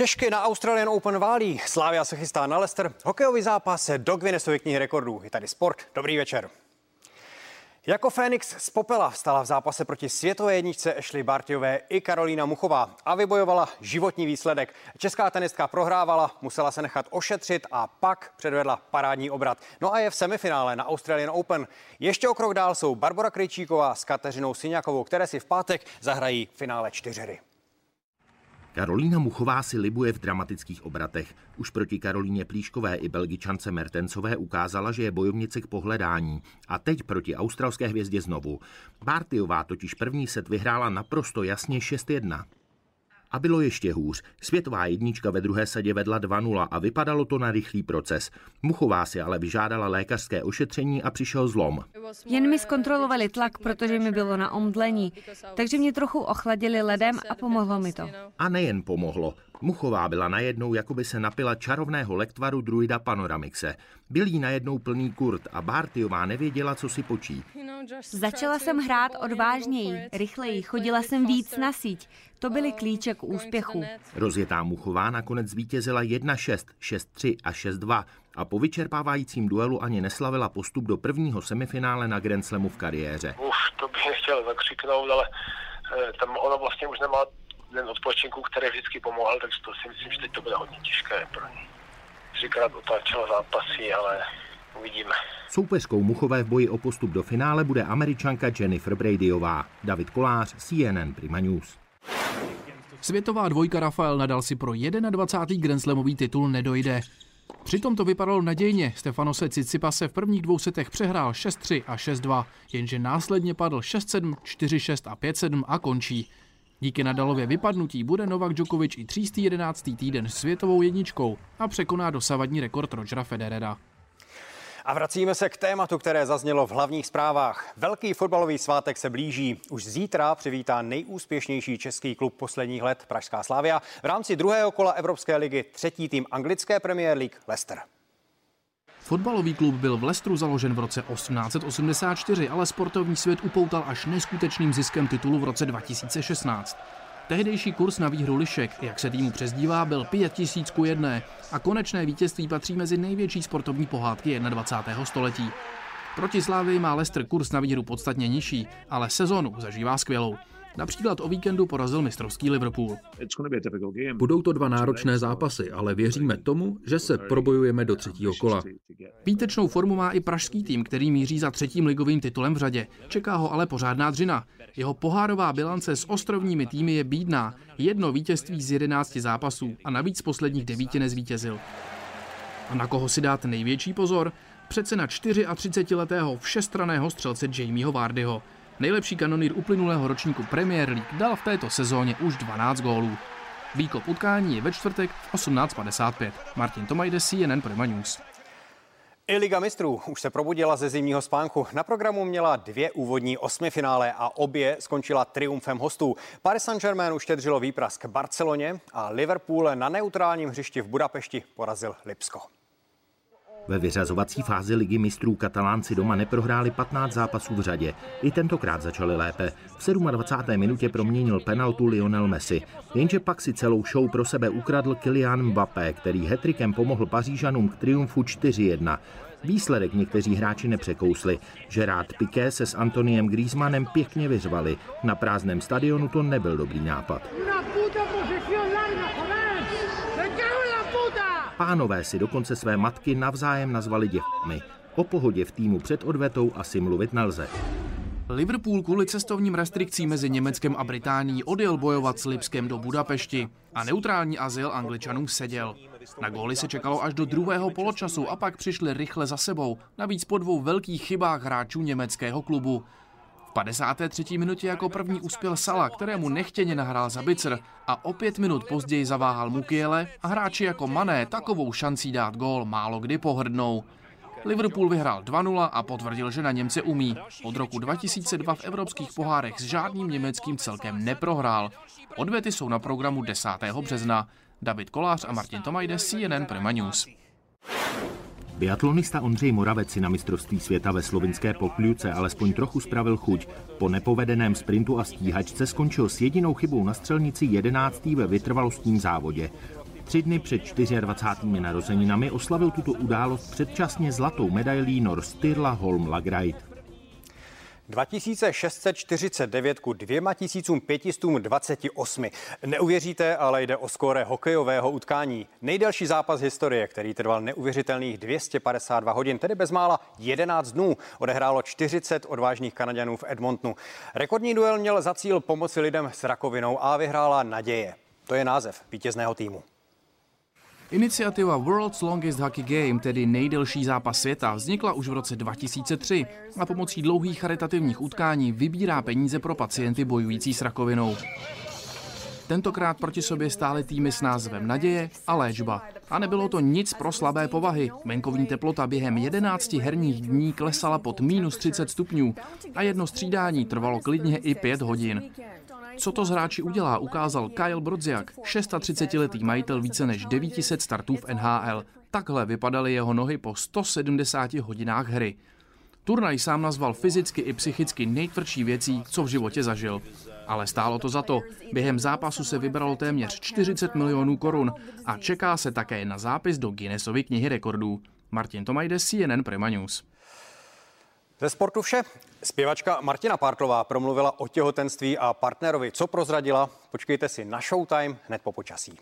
Češky na Australian Open válí. Slávia se chystá na Leicester. Hokejový zápas do Guinnessovy knihy rekordů. Je tady sport. Dobrý večer. Jako Fénix z popela vstala v zápase proti světové jedničce Ashley Bartiové i Karolína Muchová a vybojovala životní výsledek. Česká tenistka prohrávala, musela se nechat ošetřit a pak předvedla parádní obrat. No a je v semifinále na Australian Open. Ještě o krok dál jsou Barbara Krejčíková s Kateřinou Syňakovou, které si v pátek zahrají finále čtyřery. Karolína Muchová si libuje v dramatických obratech. Už proti Karolíně Plíškové i Belgičance Mertencové ukázala, že je bojovnice k pohledání. A teď proti australské hvězdě znovu. Bartiová totiž první set vyhrála naprosto jasně 6-1. A bylo ještě hůř. Světová jednička ve druhé sadě vedla 2-0 a vypadalo to na rychlý proces. Muchová si ale vyžádala lékařské ošetření a přišel zlom. Jen mi zkontrolovali tlak, protože mi bylo na omdlení, takže mě trochu ochladili ledem a pomohlo mi to. A nejen pomohlo. Muchová byla najednou, jako by se napila čarovného lektvaru druida Panoramixe. Byl jí najednou plný kurt a Bartiová nevěděla, co si počít. Začala jsem hrát odvážněji, rychleji, chodila jsem víc na síť. To byly klíče k úspěchu. Rozjetá Muchová nakonec zvítězila 1-6, 6-3 a 6-2 a po vyčerpávajícím duelu ani neslavila postup do prvního semifinále na Grand Slamu v kariéře. Uf, to bych nechtěl zakřiknout, ale eh, tam ona vlastně už nemá den odpočinku, který vždycky pomohl, takže to si myslím, že teď to bude hodně těžké pro ní. Třikrát otáčela zápasy, ale uvidíme. Soupeřkou Muchové v boji o postup do finále bude američanka Jennifer Bradyová. David Kolář, CNN Prima News. Světová dvojka Rafael Nadal si pro 21. Grand Slamový titul nedojde. Přitom to vypadalo nadějně. Stefanose Cicipase v prvních dvou setech přehrál 6-3 a 6-2, jenže následně padl 6-7, 4-6 a 5-7 a končí. Díky Nadalově vypadnutí bude Novak Djokovic i 311. týden světovou jedničkou a překoná dosavadní rekord Rogera Federera. A vracíme se k tématu, které zaznělo v hlavních zprávách. Velký fotbalový svátek se blíží. Už zítra přivítá nejúspěšnější český klub posledních let Pražská Slávia v rámci druhého kola Evropské ligy třetí tým anglické Premier League Leicester. Fotbalový klub byl v Lestru založen v roce 1884, ale sportovní svět upoutal až neskutečným ziskem titulu v roce 2016. Tehdejší kurz na výhru lišek, jak se týmu přezdívá, byl 5000 ku jedné a konečné vítězství patří mezi největší sportovní pohádky 21. století. Proti Slávii má Leicester kurz na výhru podstatně nižší, ale sezonu zažívá skvělou. Například o víkendu porazil mistrovský Liverpool. Budou to dva náročné zápasy, ale věříme tomu, že se probojujeme do třetího kola. Výtečnou formu má i pražský tým, který míří za třetím ligovým titulem v řadě. Čeká ho ale pořádná dřina. Jeho pohárová bilance s ostrovními týmy je bídná. Jedno vítězství z 11 zápasů a navíc z posledních devíti nezvítězil. A na koho si dát největší pozor? Přece na 34-letého všestraného střelce Jamieho Vardyho. Nejlepší kanonýr uplynulého ročníku Premier League dal v této sezóně už 12 gólů. Výkop utkání je ve čtvrtek v 18.55. Martin Tomajde, CNN Prima News. I Liga mistrů už se probudila ze zimního spánku. Na programu měla dvě úvodní osmifinále a obě skončila triumfem hostů. Paris Saint-Germain uštědřilo výprask Barceloně a Liverpool na neutrálním hřišti v Budapešti porazil Lipsko. Ve vyřazovací fázi ligy mistrů katalánci doma neprohráli 15 zápasů v řadě. I tentokrát začali lépe. V 27. minutě proměnil penaltu Lionel Messi. Jenže pak si celou show pro sebe ukradl Kylian Mbappé, který hetrikem pomohl Pařížanům k triumfu 4-1. Výsledek někteří hráči nepřekousli. Gerard Piqué se s Antoniem Griezmannem pěkně vyřvali. Na prázdném stadionu to nebyl dobrý nápad. Pánové si dokonce své matky navzájem nazvali děvkami. O pohodě v týmu před odvetou asi mluvit nelze. Liverpool kvůli cestovním restrikcím mezi Německem a Británií odjel bojovat s Lipskem do Budapešti a neutrální azyl Angličanům seděl. Na góly se čekalo až do druhého poločasu a pak přišli rychle za sebou, navíc po dvou velkých chybách hráčů německého klubu. V 53. minutě jako první uspěl Sala, kterému nechtěně nahrál za bicer a o pět minut později zaváhal Mukiele a hráči jako Mané takovou šancí dát gól málo kdy pohrdnou. Liverpool vyhrál 2-0 a potvrdil, že na Němce umí. Od roku 2002 v evropských pohárech s žádným německým celkem neprohrál. Odvety jsou na programu 10. března. David Kolář a Martin Tomajde, CNN Prima News. Biatlonista Ondřej Moravec si na mistrovství světa ve slovinské Pokljuce alespoň trochu spravil chuť. Po nepovedeném sprintu a stíhačce skončil s jedinou chybou na střelnici 11. ve vytrvalostním závodě. Tři dny před 24. narozeninami oslavil tuto událost předčasně zlatou medailí Nor Styrla Holm Lagreit. 2649 ku 2528. Neuvěříte, ale jde o skóre hokejového utkání. Nejdelší zápas historie, který trval neuvěřitelných 252 hodin, tedy bezmála 11 dnů. Odehrálo 40 odvážných Kanaděnů v Edmontonu. Rekordní duel měl za cíl pomoci lidem s rakovinou a vyhrála naděje. To je název vítězného týmu. Iniciativa World's Longest Hockey Game, tedy nejdelší zápas světa, vznikla už v roce 2003 a pomocí dlouhých charitativních utkání vybírá peníze pro pacienty bojující s rakovinou. Tentokrát proti sobě stály týmy s názvem Naděje a Léčba. A nebylo to nic pro slabé povahy. Venkovní teplota během 11 herních dní klesala pod minus 30 stupňů a jedno střídání trvalo klidně i 5 hodin. Co to z hráči udělá, ukázal Kyle Brodziak, 630-letý majitel více než 900 startů v NHL. Takhle vypadaly jeho nohy po 170 hodinách hry. Turnaj sám nazval fyzicky i psychicky nejtvrdší věcí, co v životě zažil. Ale stálo to za to. Během zápasu se vybralo téměř 40 milionů korun a čeká se také na zápis do Guinnessovy knihy rekordů. Martin Tomajde, CNN Prima News. Ze sportu vše. Zpěvačka Martina Pártlová promluvila o těhotenství a partnerovi. Co prozradila? Počkejte si na Showtime hned po počasí.